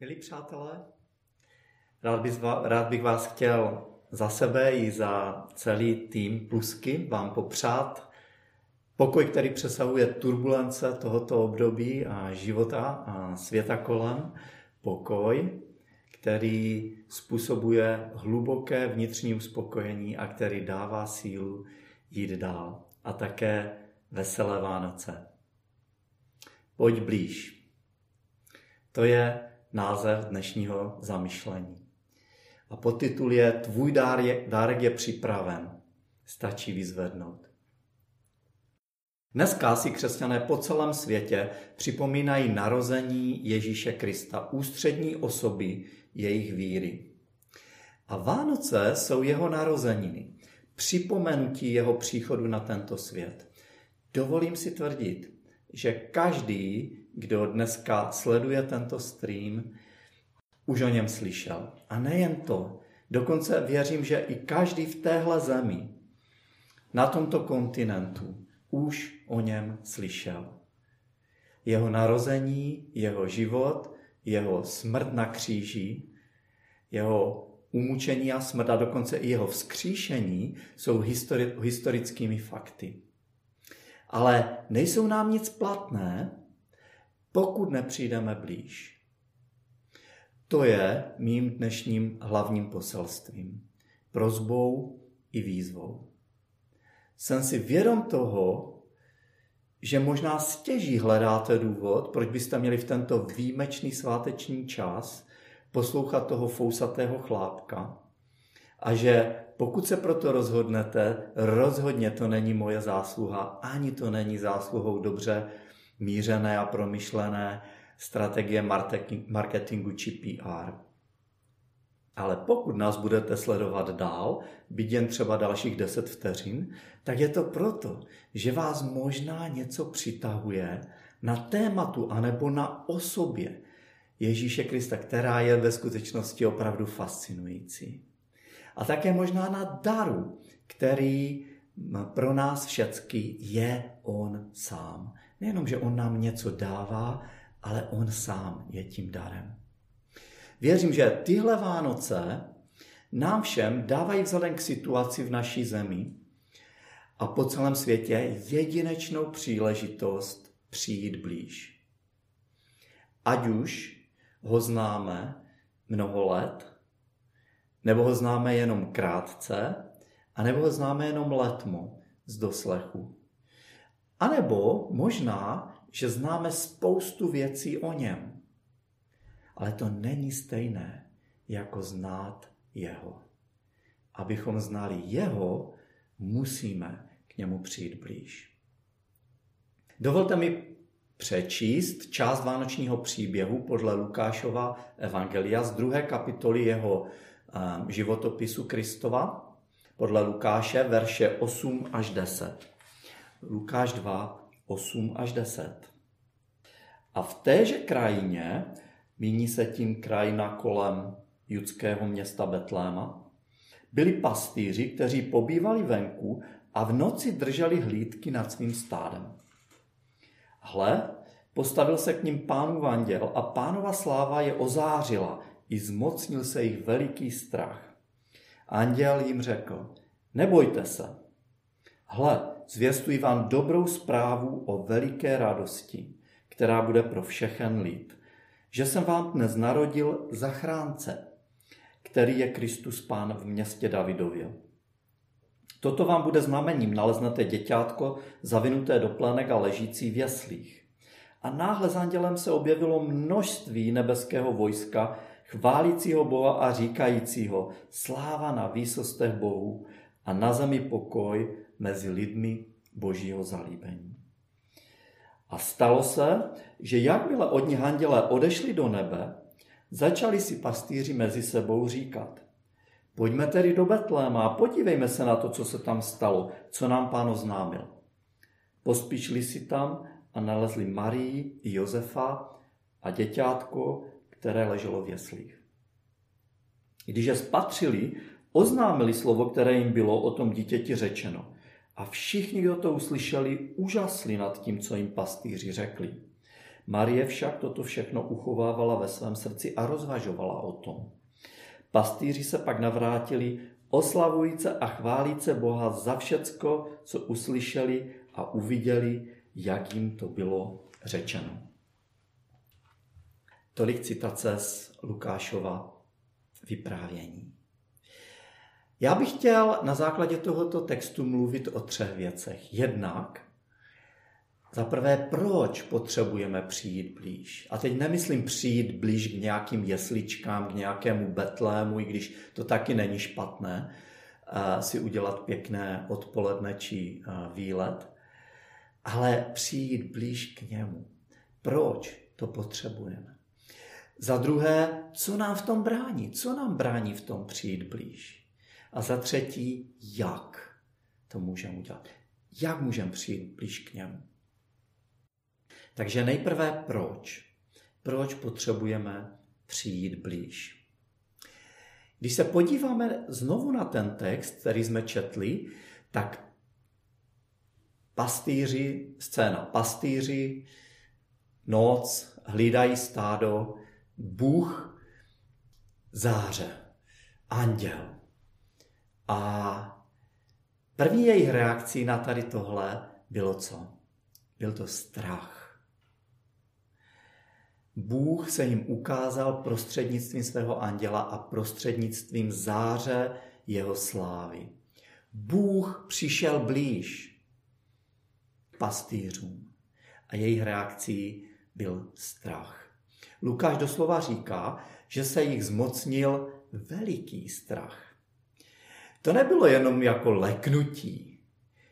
Milí přátelé, rád bych, rád bych vás chtěl za sebe i za celý tým Plusky vám popřát pokoj, který přesahuje turbulence tohoto období a života a světa kolem. Pokoj, který způsobuje hluboké vnitřní uspokojení a který dává sílu jít dál. A také veselé Vánoce. Pojď blíž. To je název dnešního zamyšlení. A podtitul je Tvůj dár je, dárek je připraven, stačí vyzvednout. Dneska si křesťané po celém světě připomínají narození Ježíše Krista, ústřední osoby jejich víry. A Vánoce jsou jeho narozeniny, připomenutí jeho příchodu na tento svět. Dovolím si tvrdit, že každý, kdo dneska sleduje tento stream, už o něm slyšel. A nejen to, dokonce věřím, že i každý v téhle zemi, na tomto kontinentu, už o něm slyšel. Jeho narození, jeho život, jeho smrt na kříži, jeho umučení a smrt a dokonce i jeho vzkříšení jsou histori- historickými fakty. Ale nejsou nám nic platné, pokud nepřijdeme blíž. To je mým dnešním hlavním poselstvím, prozbou i výzvou. Jsem si vědom toho, že možná stěží hledáte důvod, proč byste měli v tento výjimečný sváteční čas poslouchat toho fousatého chlápka a že pokud se proto rozhodnete, rozhodně to není moje zásluha, ani to není zásluhou dobře mířené a promyšlené strategie marketingu či PR. Ale pokud nás budete sledovat dál, byť jen třeba dalších 10 vteřin, tak je to proto, že vás možná něco přitahuje na tématu anebo na osobě Ježíše Krista, která je ve skutečnosti opravdu fascinující. A také možná na daru, který pro nás všecky je On sám. Nejenom, že On nám něco dává, ale On sám je tím darem. Věřím, že tyhle Vánoce nám všem dávají vzhledem k situaci v naší zemi a po celém světě jedinečnou příležitost přijít blíž. Ať už ho známe mnoho let, nebo ho známe jenom krátce, a nebo ho známe jenom letmo z doslechu. A nebo možná, že známe spoustu věcí o něm. Ale to není stejné, jako znát jeho. Abychom znali jeho, musíme k němu přijít blíž. Dovolte mi přečíst část vánočního příběhu podle Lukášova Evangelia z druhé kapitoly jeho Ehm, životopisu Kristova podle Lukáše, verše 8 až 10. Lukáš 2, 8 až 10. A v téže krajině, míní se tím krajina kolem judského města Betléma, byli pastýři, kteří pobývali venku a v noci drželi hlídky nad svým stádem. Hle, postavil se k ním pánův anděl a pánova sláva je ozářila, i zmocnil se jich veliký strach. Anděl jim řekl, nebojte se. Hle, zvěstuji vám dobrou zprávu o veliké radosti, která bude pro všechen lid. Že jsem vám dnes narodil zachránce, který je Kristus Pán v městě Davidově. Toto vám bude znamením, naleznete děťátko zavinuté do plenek a ležící v jeslích. A náhle s andělem se objevilo množství nebeského vojska, chválícího Boha a říkajícího sláva na výsostech Bohu a na zemi pokoj mezi lidmi božího zalíbení. A stalo se, že jakmile od andělé odešli do nebe, začali si pastýři mezi sebou říkat. Pojďme tedy do Betléma a podívejme se na to, co se tam stalo, co nám pán oznámil. Pospíšli si tam a nalezli Marii i Josefa a děťátko, které leželo v jeslích. Když je spatřili, oznámili slovo, které jim bylo o tom dítěti řečeno. A všichni, kdo to uslyšeli, úžasli nad tím, co jim pastýři řekli. Marie však toto všechno uchovávala ve svém srdci a rozvažovala o tom. Pastýři se pak navrátili, oslavujíce a chválíce Boha za všecko, co uslyšeli a uviděli, jak jim to bylo řečeno. Tolik citace z Lukášova vyprávění. Já bych chtěl na základě tohoto textu mluvit o třech věcech. Jednak, za prvé, proč potřebujeme přijít blíž. A teď nemyslím přijít blíž k nějakým jesličkám, k nějakému betlému, i když to taky není špatné, si udělat pěkné odpoledne či výlet, ale přijít blíž k němu. Proč to potřebujeme? Za druhé, co nám v tom brání? Co nám brání v tom přijít blíž? A za třetí, jak to můžeme udělat. Jak můžeme přijít blíž k němu. Takže nejprve proč. Proč potřebujeme přijít blíž. Když se podíváme znovu na ten text, který jsme četli, tak pastýři, scéna pastýři, noc, hlídají stádo, Bůh záře, anděl. A první jejich reakcí na tady tohle bylo co? Byl to strach. Bůh se jim ukázal prostřednictvím svého anděla a prostřednictvím záře jeho slávy. Bůh přišel blíž k pastýřům a jejich reakcí byl strach. Lukáš doslova říká, že se jich zmocnil veliký strach. To nebylo jenom jako leknutí,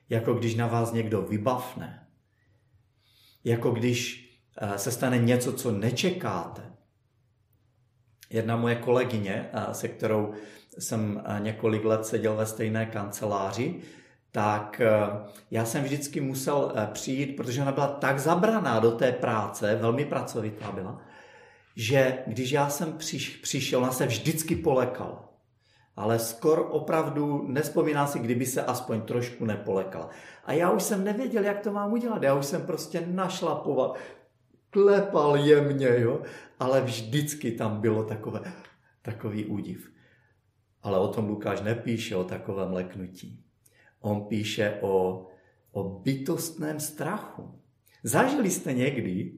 jako když na vás někdo vybavne, jako když eh, se stane něco, co nečekáte. Jedna moje kolegyně, eh, se kterou jsem eh, několik let seděl ve stejné kanceláři, tak já jsem vždycky musel přijít, protože ona byla tak zabraná do té práce, velmi pracovitá byla, že když já jsem přišel, ona se vždycky polekala ale skoro opravdu nespomínám si, kdyby se aspoň trošku nepolekal. A já už jsem nevěděl, jak to mám udělat. Já už jsem prostě našlapoval, klepal jemně, jo? ale vždycky tam bylo takové, takový údiv. Ale o tom Lukáš nepíše, o takovém leknutí. On píše o, o bytostném strachu. Zažili jste někdy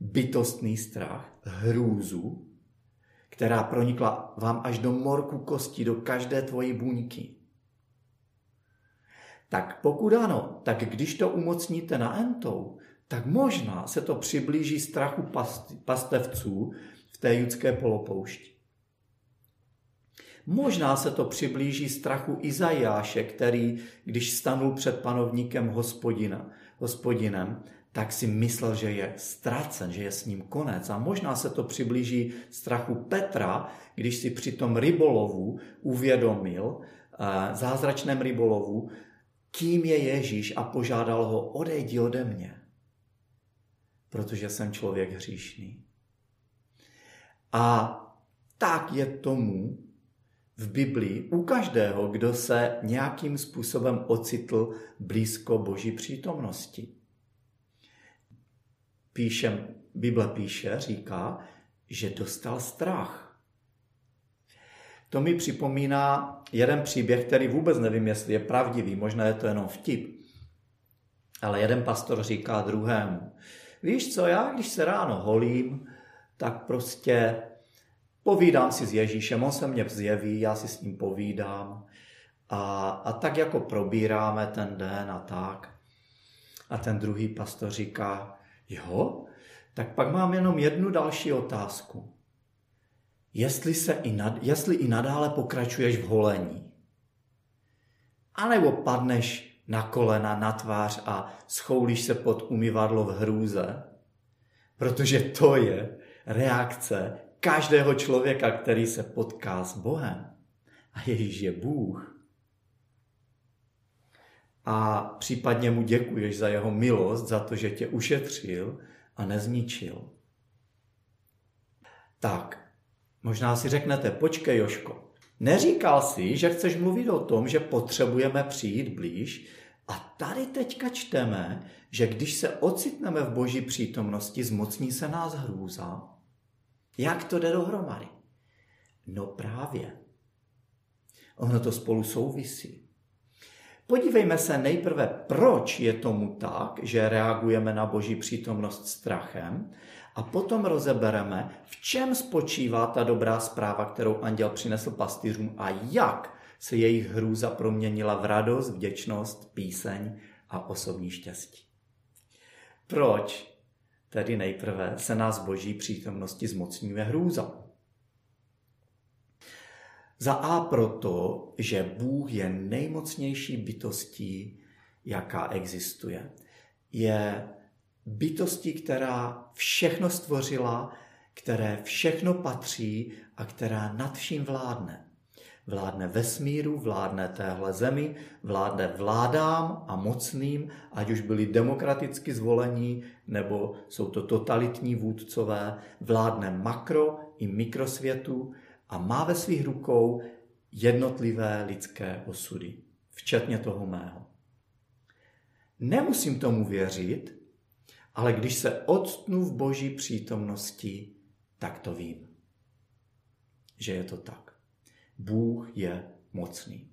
bytostný strach, hrůzu, která pronikla vám až do morku kosti, do každé tvojí buňky. Tak pokud ano, tak když to umocníte na entou, tak možná se to přiblíží strachu pastevců v té judské polopoušti. Možná se to přiblíží strachu Izajáše, který, když stanul před panovníkem hospodina, hospodinem, tak si myslel, že je ztracen, že je s ním konec. A možná se to přiblíží strachu Petra, když si při tom rybolovu uvědomil, eh, zázračném rybolovu, kým je Ježíš a požádal ho, odejdi ode mě, protože jsem člověk hříšný. A tak je tomu v Biblii u každého, kdo se nějakým způsobem ocitl blízko Boží přítomnosti píše, Bible píše, říká, že dostal strach. To mi připomíná jeden příběh, který vůbec nevím, jestli je pravdivý, možná je to jenom vtip. Ale jeden pastor říká druhému, víš co, já když se ráno holím, tak prostě povídám si s Ježíšem, on se mě zjeví, já si s ním povídám a, a tak jako probíráme ten den a tak. A ten druhý pastor říká, Jo? Tak pak mám jenom jednu další otázku. Jestli, se i nad, jestli i nadále pokračuješ v holení, anebo padneš na kolena, na tvář a schoulíš se pod umyvadlo v hrůze, protože to je reakce každého člověka, který se potká s Bohem. A Ježíš je Bůh a případně mu děkuješ za jeho milost, za to, že tě ušetřil a nezničil. Tak, možná si řeknete, počkej Joško, neříkal si, že chceš mluvit o tom, že potřebujeme přijít blíž A tady teďka čteme, že když se ocitneme v boží přítomnosti, zmocní se nás hrůza. Jak to jde dohromady? No právě. Ono to spolu souvisí. Podívejme se nejprve, proč je tomu tak, že reagujeme na boží přítomnost strachem a potom rozebereme, v čem spočívá ta dobrá zpráva, kterou anděl přinesl pastýřům a jak se jejich hrůza proměnila v radost, vděčnost, píseň a osobní štěstí. Proč tedy nejprve se nás boží přítomnosti zmocňuje hrůza? Za A proto, že Bůh je nejmocnější bytostí, jaká existuje. Je bytostí, která všechno stvořila, které všechno patří a která nad vším vládne. Vládne vesmíru, vládne téhle zemi, vládne vládám a mocným, ať už byli demokraticky zvolení, nebo jsou to totalitní vůdcové, vládne makro i mikrosvětu a má ve svých rukou jednotlivé lidské osudy, včetně toho mého. Nemusím tomu věřit, ale když se odstnu v boží přítomnosti, tak to vím, že je to tak. Bůh je mocný.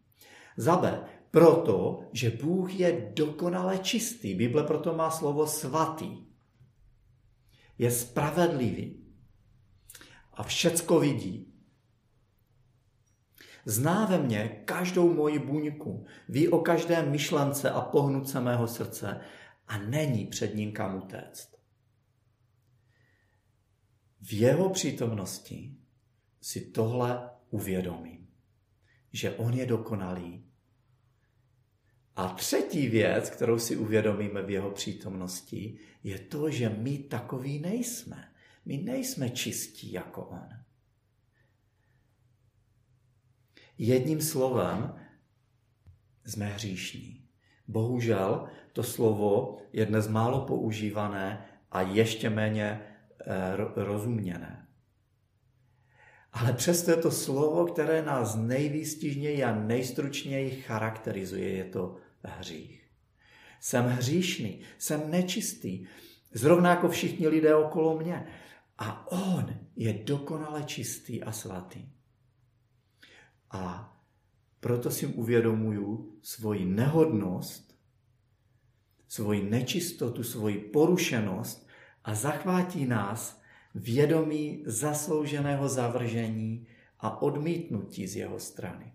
Za B, proto, že Bůh je dokonale čistý. Bible proto má slovo svatý. Je spravedlivý a všecko vidí. Zná ve mně každou moji buňku, ví o každé myšlence a pohnutce mého srdce a není před ním kam utéct. V jeho přítomnosti si tohle uvědomím, že on je dokonalý. A třetí věc, kterou si uvědomíme v jeho přítomnosti, je to, že my takový nejsme. My nejsme čistí jako on. Jedním slovem jsme hříšní. Bohužel to slovo je dnes málo používané a ještě méně eh, rozuměné. Ale přesto je to slovo, které nás nejvýstižněji a nejstručněji charakterizuje, je to hřích. Jsem hříšný, jsem nečistý, zrovna jako všichni lidé okolo mě. A on je dokonale čistý a svatý. A proto si uvědomuju svoji nehodnost, svoji nečistotu, svoji porušenost a zachvátí nás vědomí zaslouženého zavržení a odmítnutí z jeho strany.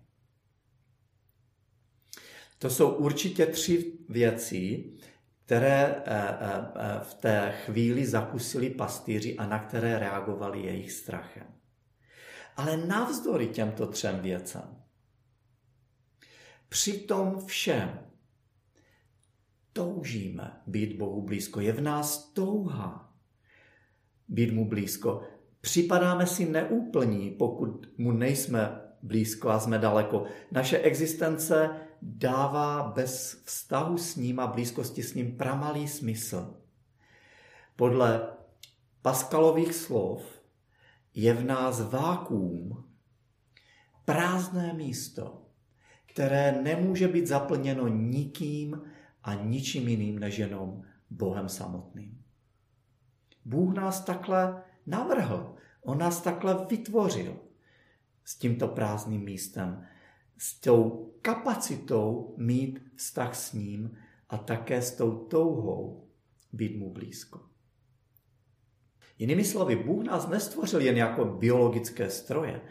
To jsou určitě tři věci, které eh, eh, v té chvíli zakusili pastýři a na které reagovali jejich strachem. Ale navzdory těmto třem věcem, při tom všem toužíme být Bohu blízko. Je v nás touha být mu blízko. Připadáme si neúplní, pokud mu nejsme blízko a jsme daleko. Naše existence dává bez vztahu s ním a blízkosti s ním pramalý smysl. Podle Paskalových slov je v nás vákuum, prázdné místo, které nemůže být zaplněno nikým a ničím jiným než jenom Bohem samotným. Bůh nás takhle navrhl, on nás takhle vytvořil s tímto prázdným místem, s tou kapacitou mít vztah s ním a také s tou touhou být mu blízko. Jinými slovy, Bůh nás nestvořil jen jako biologické stroje,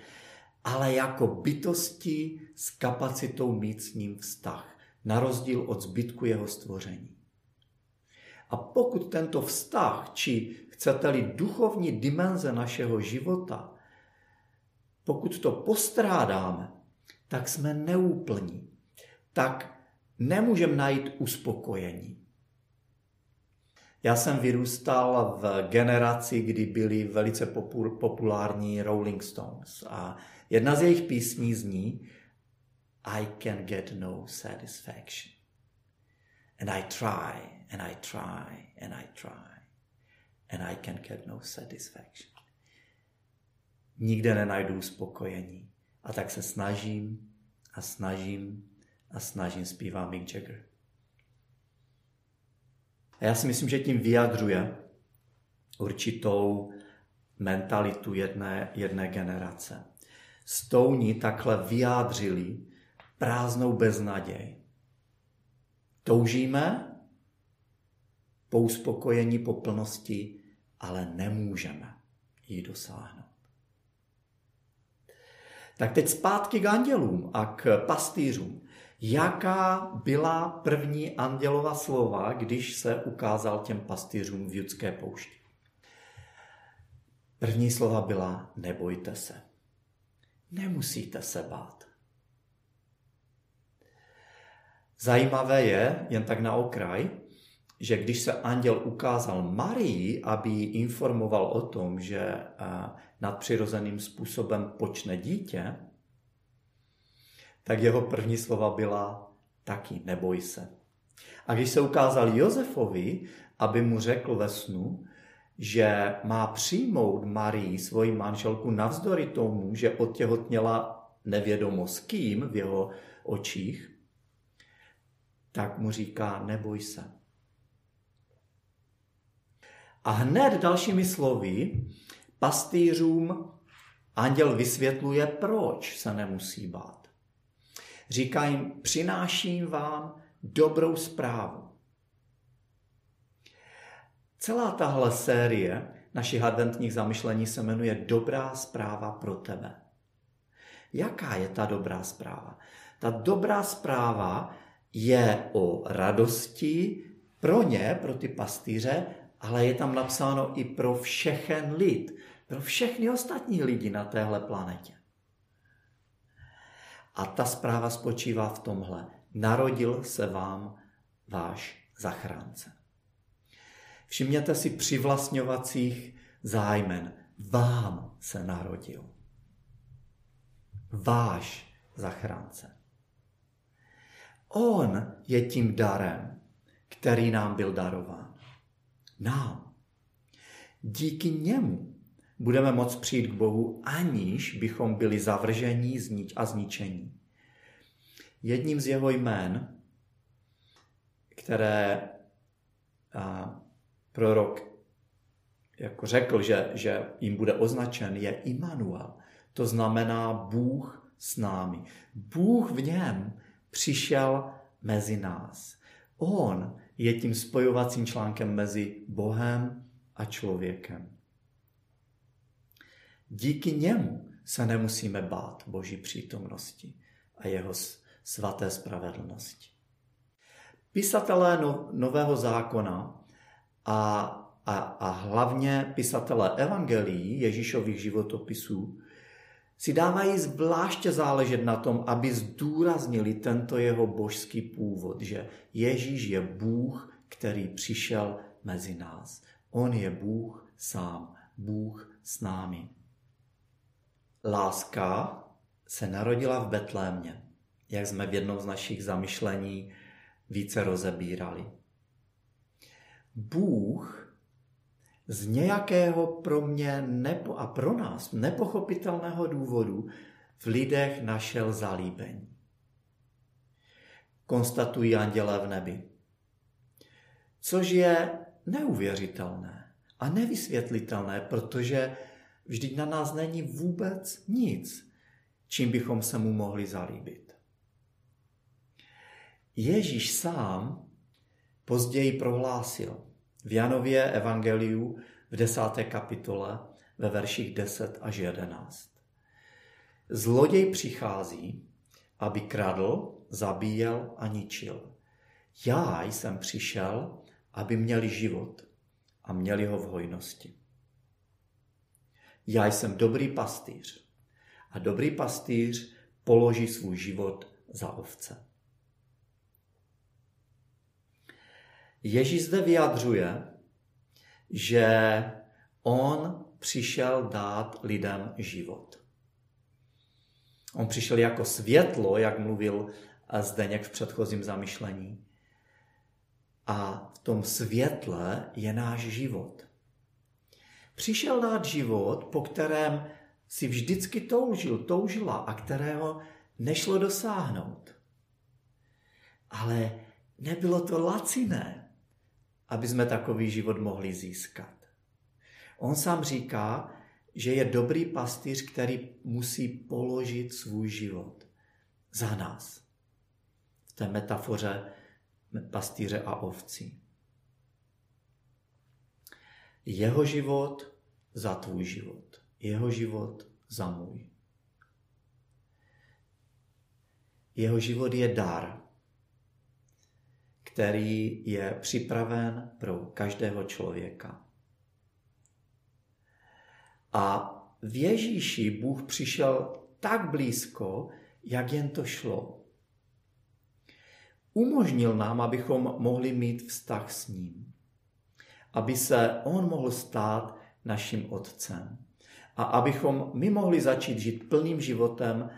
ale jako bytosti s kapacitou mít s ním vztah, na rozdíl od zbytku jeho stvoření. A pokud tento vztah, či chcete-li duchovní dimenze našeho života, pokud to postrádáme, tak jsme neúplní, tak nemůžeme najít uspokojení. Já jsem vyrůstal v generaci, kdy byli velice populární Rolling Stones a jedna z jejich písní zní I can get no satisfaction. And I try, and I try, and I try, and I can get no satisfaction. Nikde nenajdu uspokojení. A tak se snažím a snažím a snažím, zpívá Mick Jagger. A já si myslím, že tím vyjadřuje určitou mentalitu jedné, jedné generace. Stouni takhle vyjádřili prázdnou beznaděj. Toužíme po uspokojení, po plnosti, ale nemůžeme ji dosáhnout. Tak teď zpátky k andělům a k pastýřům. Jaká byla první andělova slova, když se ukázal těm pastýřům v judské poušti? První slova byla nebojte se. Nemusíte se bát. Zajímavé je, jen tak na okraj, že když se anděl ukázal Marii, aby ji informoval o tom, že nadpřirozeným způsobem počne dítě, tak jeho první slova byla taky neboj se. A když se ukázal Josefovi, aby mu řekl ve snu, že má přijmout Marii, svoji manželku, navzdory tomu, že otěhotněla nevědomo s kým v jeho očích, tak mu říká, neboj se. A hned dalšími slovy pastýřům anděl vysvětluje, proč se nemusí bát. Říká jim, přináším vám dobrou zprávu. Celá tahle série našich adventních zamyšlení se jmenuje Dobrá zpráva pro tebe. Jaká je ta dobrá zpráva? Ta dobrá zpráva je o radosti pro ně, pro ty pastýře, ale je tam napsáno i pro všechen lid, pro všechny ostatní lidi na téhle planetě. A ta zpráva spočívá v tomhle. Narodil se vám váš zachránce. Všimněte si přivlastňovacích zájmen. Vám se narodil. Váš zachránce. On je tím darem, který nám byl darován. Nám. Díky němu budeme moct přijít k Bohu, aniž bychom byli zavržení a zničení. Jedním z jeho jmén, které a, prorok jako řekl, že, že jim bude označen, je Immanuel. To znamená Bůh s námi. Bůh v něm přišel mezi nás. On je tím spojovacím článkem mezi Bohem a člověkem. Díky němu se nemusíme bát Boží přítomnosti a jeho svaté spravedlnosti. Pisatelé no, Nového zákona a, a, a hlavně pisatelé evangelií, Ježíšových životopisů, si dávají zvláště záležet na tom, aby zdůraznili tento jeho božský původ, že Ježíš je Bůh, který přišel mezi nás. On je Bůh sám, Bůh s námi. Láska se narodila v Betlémě, jak jsme v jednom z našich zamyšlení více rozebírali. Bůh z nějakého pro mě nepo, a pro nás nepochopitelného důvodu v lidech našel zalíbení. Konstatují andělé v nebi. Což je neuvěřitelné a nevysvětlitelné, protože vždyť na nás není vůbec nic, čím bychom se mu mohli zalíbit. Ježíš sám později prohlásil v Janově evangeliu v desáté kapitole ve verších 10 až 11. Zloděj přichází, aby kradl, zabíjel a ničil. Já jsem přišel, aby měli život a měli ho v hojnosti. Já jsem dobrý pastýř a dobrý pastýř položí svůj život za ovce. Ježíš zde vyjadřuje, že on přišel dát lidem život. On přišel jako světlo, jak mluvil Zdeněk v předchozím zamyšlení. A v tom světle je náš život. Přišel dát život, po kterém si vždycky toužil, toužila a kterého nešlo dosáhnout. Ale nebylo to laciné. aby jsme takový život mohli získat. On sám říká, že je dobrý pastýř, který musí položit svůj život za nás. V té metafoře pastýře a ovcí. Jeho život za tvůj život. Jeho život za můj. Jeho život je dar, který je připraven pro každého člověka. A v Ježíši Bůh přišel tak blízko, jak jen to šlo. Umožnil nám, abychom mohli mít vztah s ním. Aby se on mohl stát naším otcem. A abychom my mohli začít žít plným životem,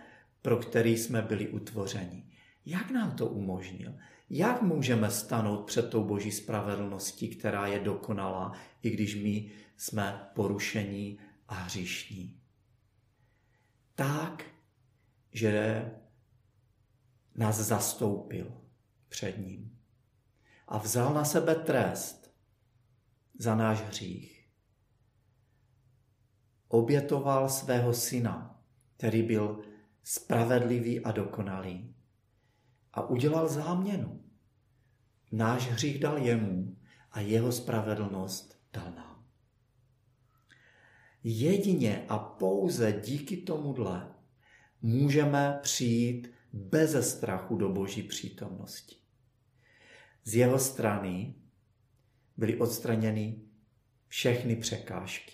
pro který jsme byli utvořeni. Jak nám to umožnil? Jak můžeme stanout před tou boží spravedlností, která je dokonalá, i když my jsme porušení a hříšní? Tak, že nás zastoupil před ním a vzal na sebe trest za náš hřích. Obětoval svého syna, který byl spravedlivý a dokonalý a udělal záměnu. Náš hřích dal jemu a jeho spravedlnost dal nám. Jedině a pouze díky tomuhle můžeme přijít bez strachu do boží přítomnosti. Z jeho strany byly odstraněny všechny překážky.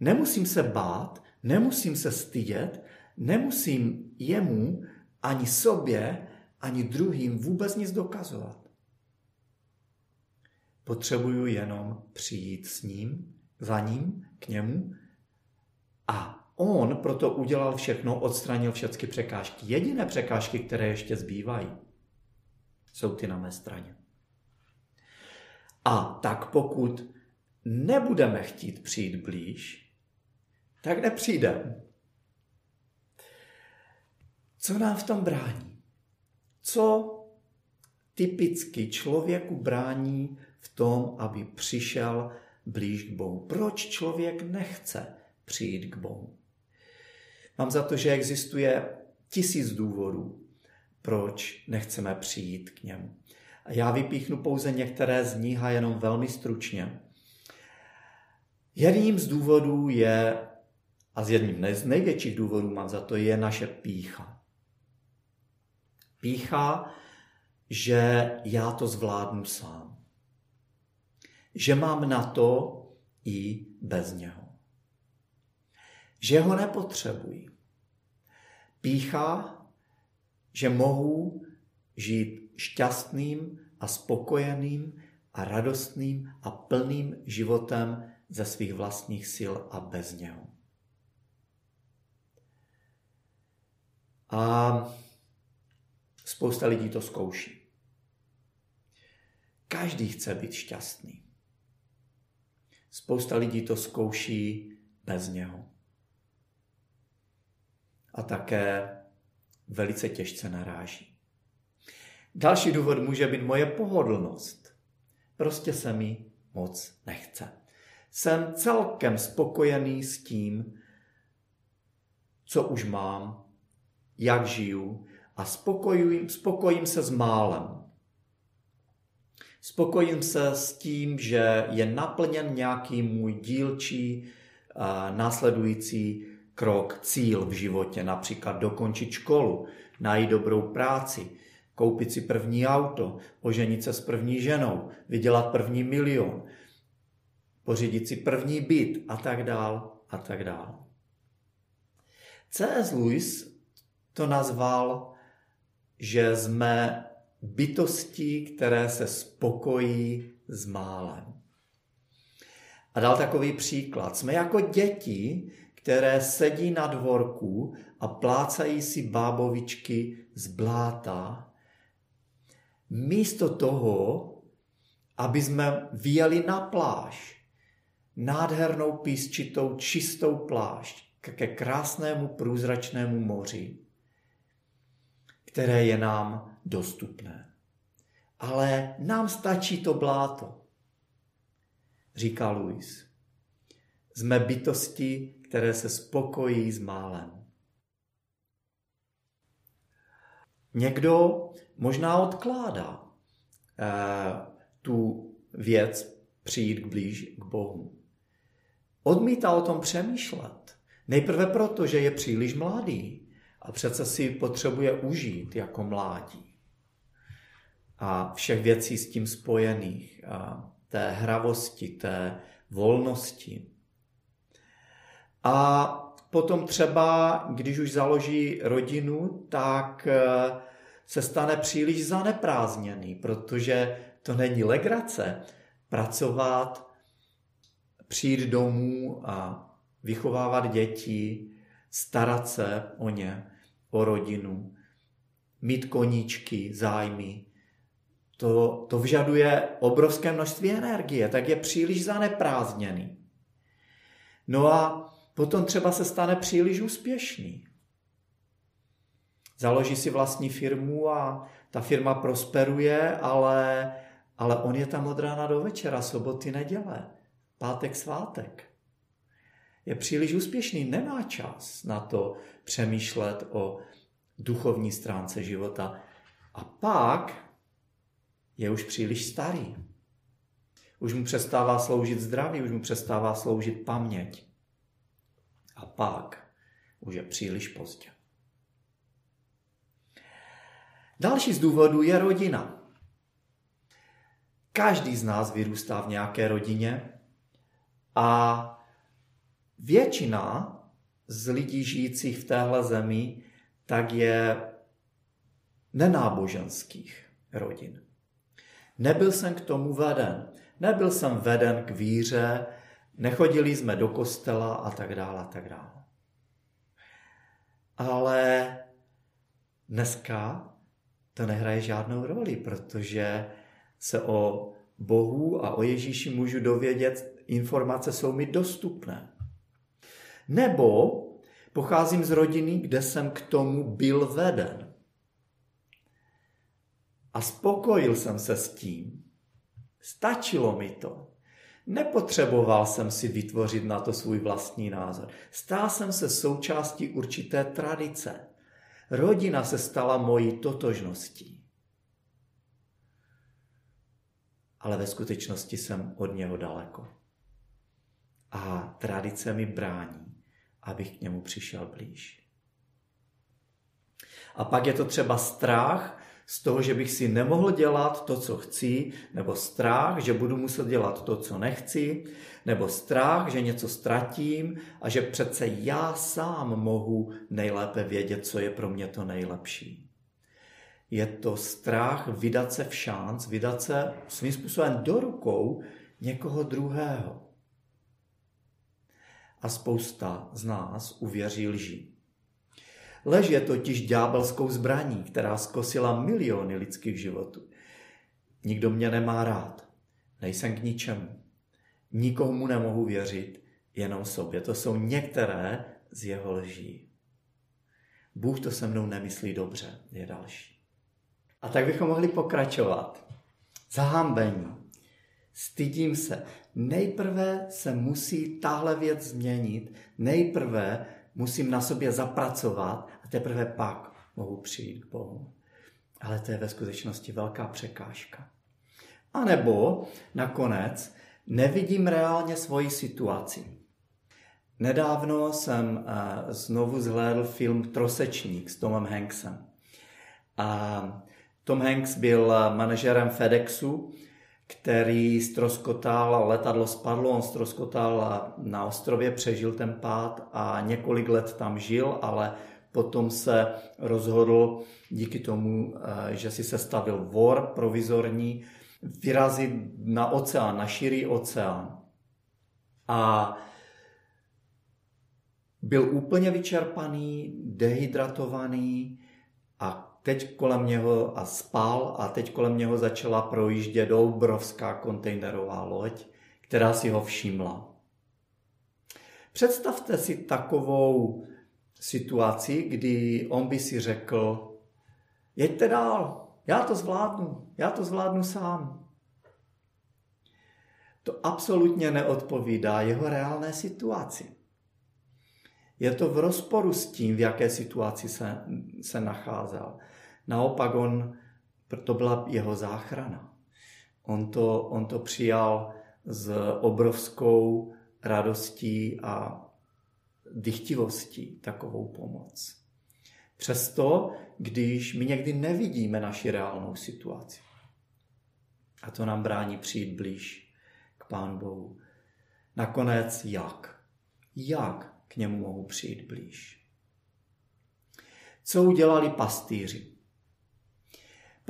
Nemusím se bát, nemusím se stydět, nemusím jemu ani sobě, ani druhým vůbec nic dokazovat. Potřebuju jenom přijít s ním, za ním, k němu a on proto udělal všechno, odstranil všechny překážky. Jediné překážky, které ještě zbývají, jsou ty na mé straně. A tak pokud nebudeme chtít přijít blíž, tak nepřijdeme. Co nám v tom brání? Co typicky člověku brání v tom, aby přišel blíž k Bohu? Proč člověk nechce přijít k Bohu? Mám za to, že existuje tisíc důvodů, proč nechceme přijít k němu. Já vypíchnu pouze některé z nich a jenom velmi stručně. Jedním z důvodů je, a z jedním z největších důvodů mám za to, je naše pícha. Pícha, že já to zvládnu sám. Že mám na to i bez něho. Že ho nepotřebuji. Pícha, že mohu žít šťastným a spokojeným a radostným a plným životem ze svých vlastních sil a bez něho. A Spousta lidí to zkouší. Každý chce být šťastný. Spousta lidí to zkouší bez něho. A také velice těžce naráží. Další důvod může být moje pohodlnost. Prostě se mi moc nechce. Jsem celkem spokojený s tím, co už mám, jak žiju a spokojím, spokojím se s málem. Spokojím se s tím, že je naplněn nějaký můj dílčí a následující krok, cíl v životě, například dokončit školu, najít dobrou práci, koupit si první auto, oženit se s první ženou, vydělat první milion, pořídit si první byt a tak dál a tak dál. C.S. Lewis to nazval že jsme bytosti, které se spokojí s málem. A dal takový příklad. Jsme jako děti, které sedí na dvorku a plácají si bábovičky z bláta, místo toho, aby jsme vyjeli na pláž, nádhernou písčitou, čistou pláž, ke krásnému průzračnému moři které je nám dostupné. ale nám stačí to bláto, říká Louis. Jsme bytosti, které se spokojí s málem. Někdo možná odkládá eh, tu věc přijít blíž k Bohu. Odmítá o tom přemýšlet. Nejprve proto, že je příliš mladý a přece si potřebuje užít jako mládí. A všech věcí s tím spojených, a té hravosti, té volnosti. A potom třeba, když už založí rodinu, tak eh, se stane příliš zaneprázdněný, protože to není legrace pracovat, přijít domů a vychovávat děti, starat se o ně, o rodinu, mít koníčky, zájmy. To, to vžaduje obrovské množství energie, tak je příliš zaneprázdněný. No a potom třeba se stane příliš úspěšný. Založí si vlastní firmu a ta firma prosperuje, ale, ale on je tam od rána do večera, soboty, neděle, pátek, svátek. Je příliš úspěšný, nemá čas na to přemýšlet o duchovní stránce života. A pak je už příliš starý. Už mu přestává sloužit zdraví, už mu přestává sloužit paměť. A pak už je příliš pozdě. Další z důvodů je rodina. Každý z nás vyrůstá v nějaké rodině a většina z lidí žijících v téhle zemi tak je nenáboženských rodin. Nebyl jsem k tomu veden. Nebyl jsem veden k víře, nechodili jsme do kostela a tak dále a tak dále. Ale dneska to nehraje žádnou roli, protože se o Bohu a o Ježíši můžu dovědět, informace jsou mi dostupné. Nebo pocházím z rodiny, kde jsem k tomu byl veden. A spokojil jsem se s tím. Stačilo mi to. Nepotřeboval jsem si vytvořit na to svůj vlastní názor. Stál jsem se součástí určité tradice. Rodina se stala mojí totožností. Ale ve skutečnosti jsem od něho daleko. A tradice mi brání, abych k němu přišel blíž. A pak je to třeba strach z toho, že bych si nemohl dělat to, co chci, nebo strach, že budu muset dělat to, co nechci, nebo strach, že něco ztratím a že přece já sám mohu nejlépe vědět, co je pro mě to nejlepší. Je to strach vydat se v šanc, vydat se svým způsobem do rukou někoho druhého. A spousta z nás uvěří lži. Lež je totiž ďábelskou zbraní, která zkosila miliony lidských životů. Nikdo mě nemá rád. Nejsem k ničemu. Nikomu nemohu věřit, jenom sobě. To jsou některé z jeho lží. Bůh to se mnou nemyslí dobře, je další. A tak bychom mohli pokračovat. Zahambení. Stydím se. Nejprve se musí tahle věc změnit. Nejprve musím na sobě zapracovat a teprve pak mohu přijít k Bohu. Ale to je ve skutečnosti velká překážka. A nebo nakonec nevidím reálně svoji situaci. Nedávno jsem eh, znovu zhlédl film Trosečník s Tomem Hanksem. A Tom Hanks byl eh, manažerem FedExu který stroskotal, letadlo spadlo, on stroskotal na ostrově, přežil ten pád a několik let tam žil, ale potom se rozhodl díky tomu, eh, že si sestavil vor provizorní, vyrazit na oceán, na širý oceán. A byl úplně vyčerpaný, dehydratovaný a teď kolem něho a spal a teď kolem něho začala projíždět obrovská kontejnerová loď, která si ho všimla. Představte si takovou situaci, kdy on by si řekl, jeďte dál, já to zvládnu, já to zvládnu sám. To absolutně neodpovídá jeho reálné situaci. Je to v rozporu s tím, v jaké situaci se, se nacházel. Naopak on, to byla jeho záchrana. On to, on to přijal s obrovskou radostí a dychtivostí takovou pomoc. Přesto, když my někdy nevidíme naši reálnou situaci. A to nám brání přijít blíž k Pánu Bohu. Nakonec jak? Jak k němu mohu přijít blíž? Co udělali pastýři?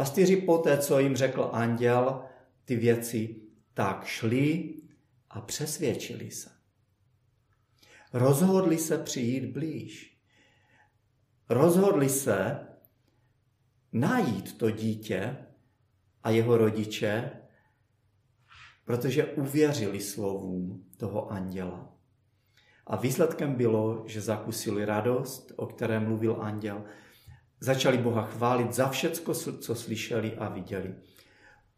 Pastýři poté, co jim řekl anděl ty věci, tak šli a přesvědčili se. Rozhodli se přijít blíž. Rozhodli se najít to dítě a jeho rodiče, protože uvěřili slovům toho anděla. A výsledkem bylo, že zakusili radost, o které mluvil anděl, začali Boha chválit za všecko, co slyšeli a viděli.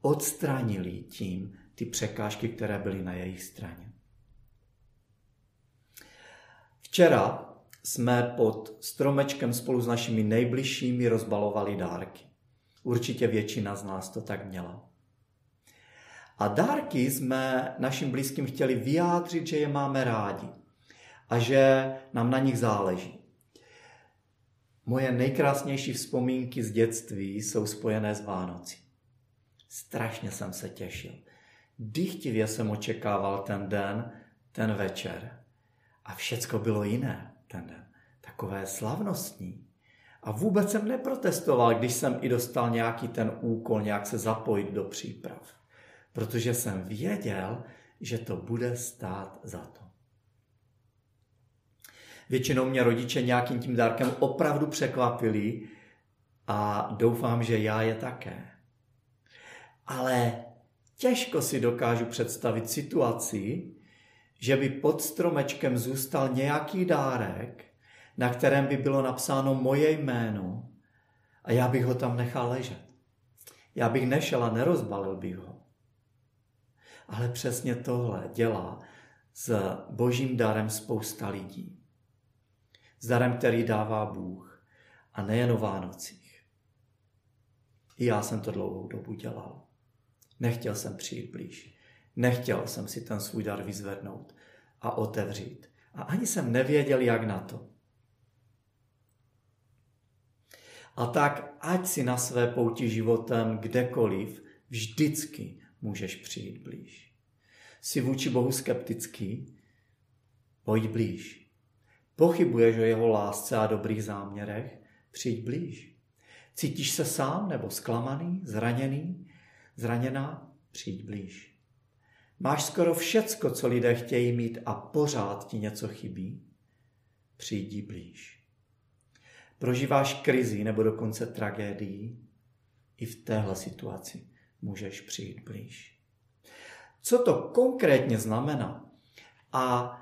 Odstranili tím ty překážky, které byly na jejich straně. Včera jsme pod stromečkem spolu s našimi nejbližšími rozbalovali dárky. Určitě většina z nás to tak měla. A dárky jsme našim blízkým chtěli vyjádřit, že je máme rádi a že nám na nich záleží. Moje nejkrásnější vzpomínky z dětství jsou spojené s Vánocí. Strašně jsem se těšil. Dychtivě jsem očekával ten den, ten večer. A všecko bylo jiné ten den. Takové slavnostní. A vůbec jsem neprotestoval, když jsem i dostal nějaký ten úkol, nějak se zapojit do příprav. Protože jsem věděl, že to bude stát za to. Většinou mě rodiče nějakým tím dárkem opravdu překvapili a doufám, že já je také. Ale těžko si dokážu představit situaci, že by pod stromečkem zůstal nějaký dárek, na kterém by bylo napsáno moje jméno a já bych ho tam nechal ležet. Já bych nešel a nerozbalil bych ho. Ale přesně tohle dělá s božím darem spousta lidí. S darem, který dává Bůh. A nejen o Vánocích. I já jsem to dlouhou dobu dělal. Nechtěl jsem přijít blíž. Nechtěl jsem si ten svůj dar vyzvednout a otevřít. A ani jsem nevěděl, jak na to. A tak, ať si na své pouti životem kdekoliv, vždycky můžeš přijít blíž. Jsi vůči Bohu skeptický? Pojď blíž. Pochybuješ o jeho lásce a dobrých záměrech? Přijď blíž. Cítíš se sám nebo zklamaný, zraněný, zraněná? Přijď blíž. Máš skoro všecko, co lidé chtějí mít a pořád ti něco chybí? Přijdi blíž. Prožíváš krizi nebo dokonce tragédii? I v téhle situaci můžeš přijít blíž. Co to konkrétně znamená? A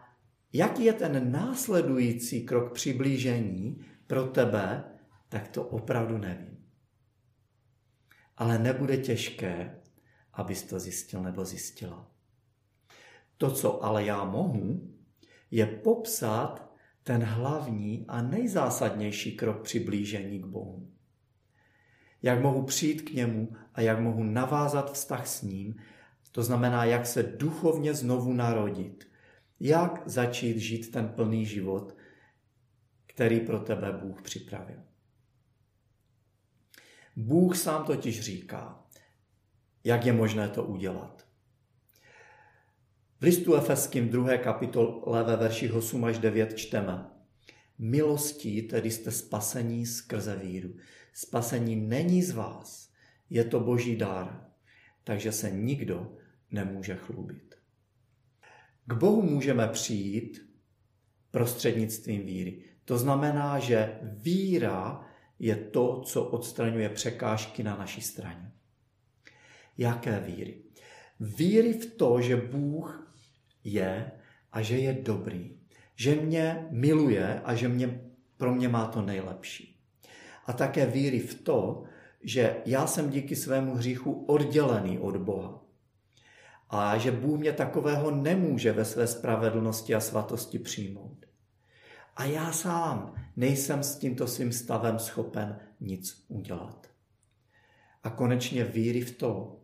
jaký je ten následující krok přiblížení pro tebe, tak to opravdu nevím. Ale nebude těžké, abys to zjistil nebo zjistila. To, co ale já mohu, je popsat ten hlavní a nejzásadnější krok přiblížení k Bohu. Jak mohu přijít k němu a jak mohu navázat vztah s ním, to znamená, jak se duchovně znovu narodit, jak začít žít ten plný život, který pro tebe Bůh připravil. Bůh sám totiž říká, jak je možné to udělat. V listu Efeským 2. kapitole ve verších 8 až 9 čteme. Milostí tedy jste spasení skrze víru. Spasení není z vás, je to boží dár, takže se nikdo nemůže chlubit. K Bohu můžeme přijít prostřednictvím víry. To znamená, že víra je to, co odstraňuje překážky na naší straně. Jaké víry? Víry v to, že Bůh je a že je dobrý. Že mě miluje a že mě, pro mě má to nejlepší. A také víry v to, že já jsem díky svému hříchu oddělený od Boha. A že Bůh mě takového nemůže ve své spravedlnosti a svatosti přijmout. A já sám nejsem s tímto svým stavem schopen nic udělat. A konečně víry v to,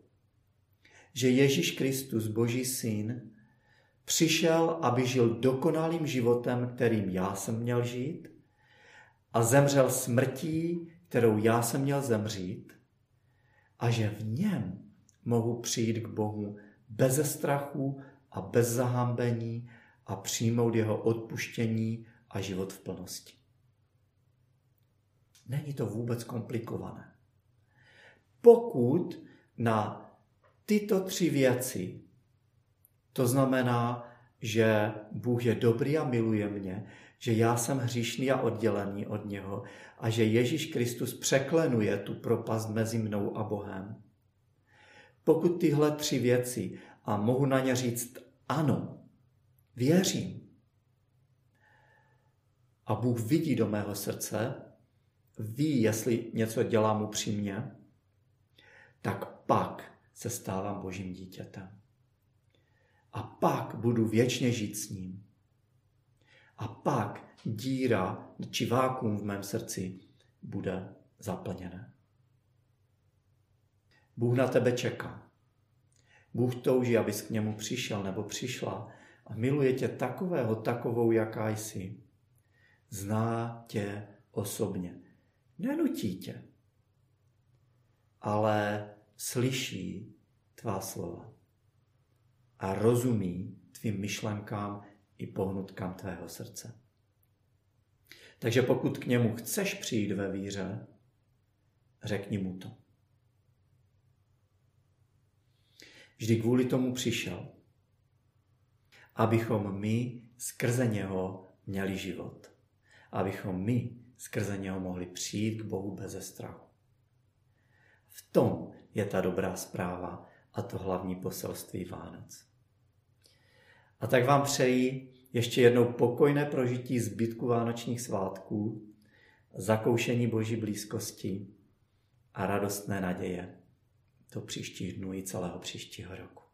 že Ježíš Kristus, Boží syn, přišel, aby žil dokonalým životem, kterým já jsem měl žít, a zemřel smrtí, kterou já jsem měl zemřít, a že v něm mohu přijít k Bohu bez strachu a bez zahambení a přijmout jeho odpuštění a život v plnosti. Není to vůbec komplikované. Pokud na tyto tři věci, to znamená, že Bůh je dobrý a miluje mě, že já jsem hříšný a oddělený od něho a že Ježíš Kristus překlenuje tu propast mezi mnou a Bohem. Pokud tyhle tři věci a mohu na ně říct ano, věřím. A Bůh vidí do mého srdce, ví, jestli něco dělám upřímně, tak pak se stávám božím dítětem. A pak budu věčně žít s ním. A pak díra či vákum v mém srdci bude zaplněné. Bůh na tebe čeká. Bůh touží, abys k němu přišel nebo přišla a miluje tě takového, takovou, jaká jsi. Zná tě osobně. Nenutí tě, ale slyší tvá slova a rozumí tvým myšlenkám i pohnutkám tvého srdce. Takže pokud k němu chceš přijít ve víře, řekni mu to. Vždy kvůli tomu přišel, abychom my skrze něho měli život. Abychom my skrze něho mohli přijít k Bohu bez strachu. V tom je ta dobrá zpráva a to hlavní poselství Vánoc. A tak vám přeji ještě jednou pokojné prožití zbytku vánočních svátků, zakoušení Boží blízkosti a radostné naděje do příštích dnů i celého příštího roku.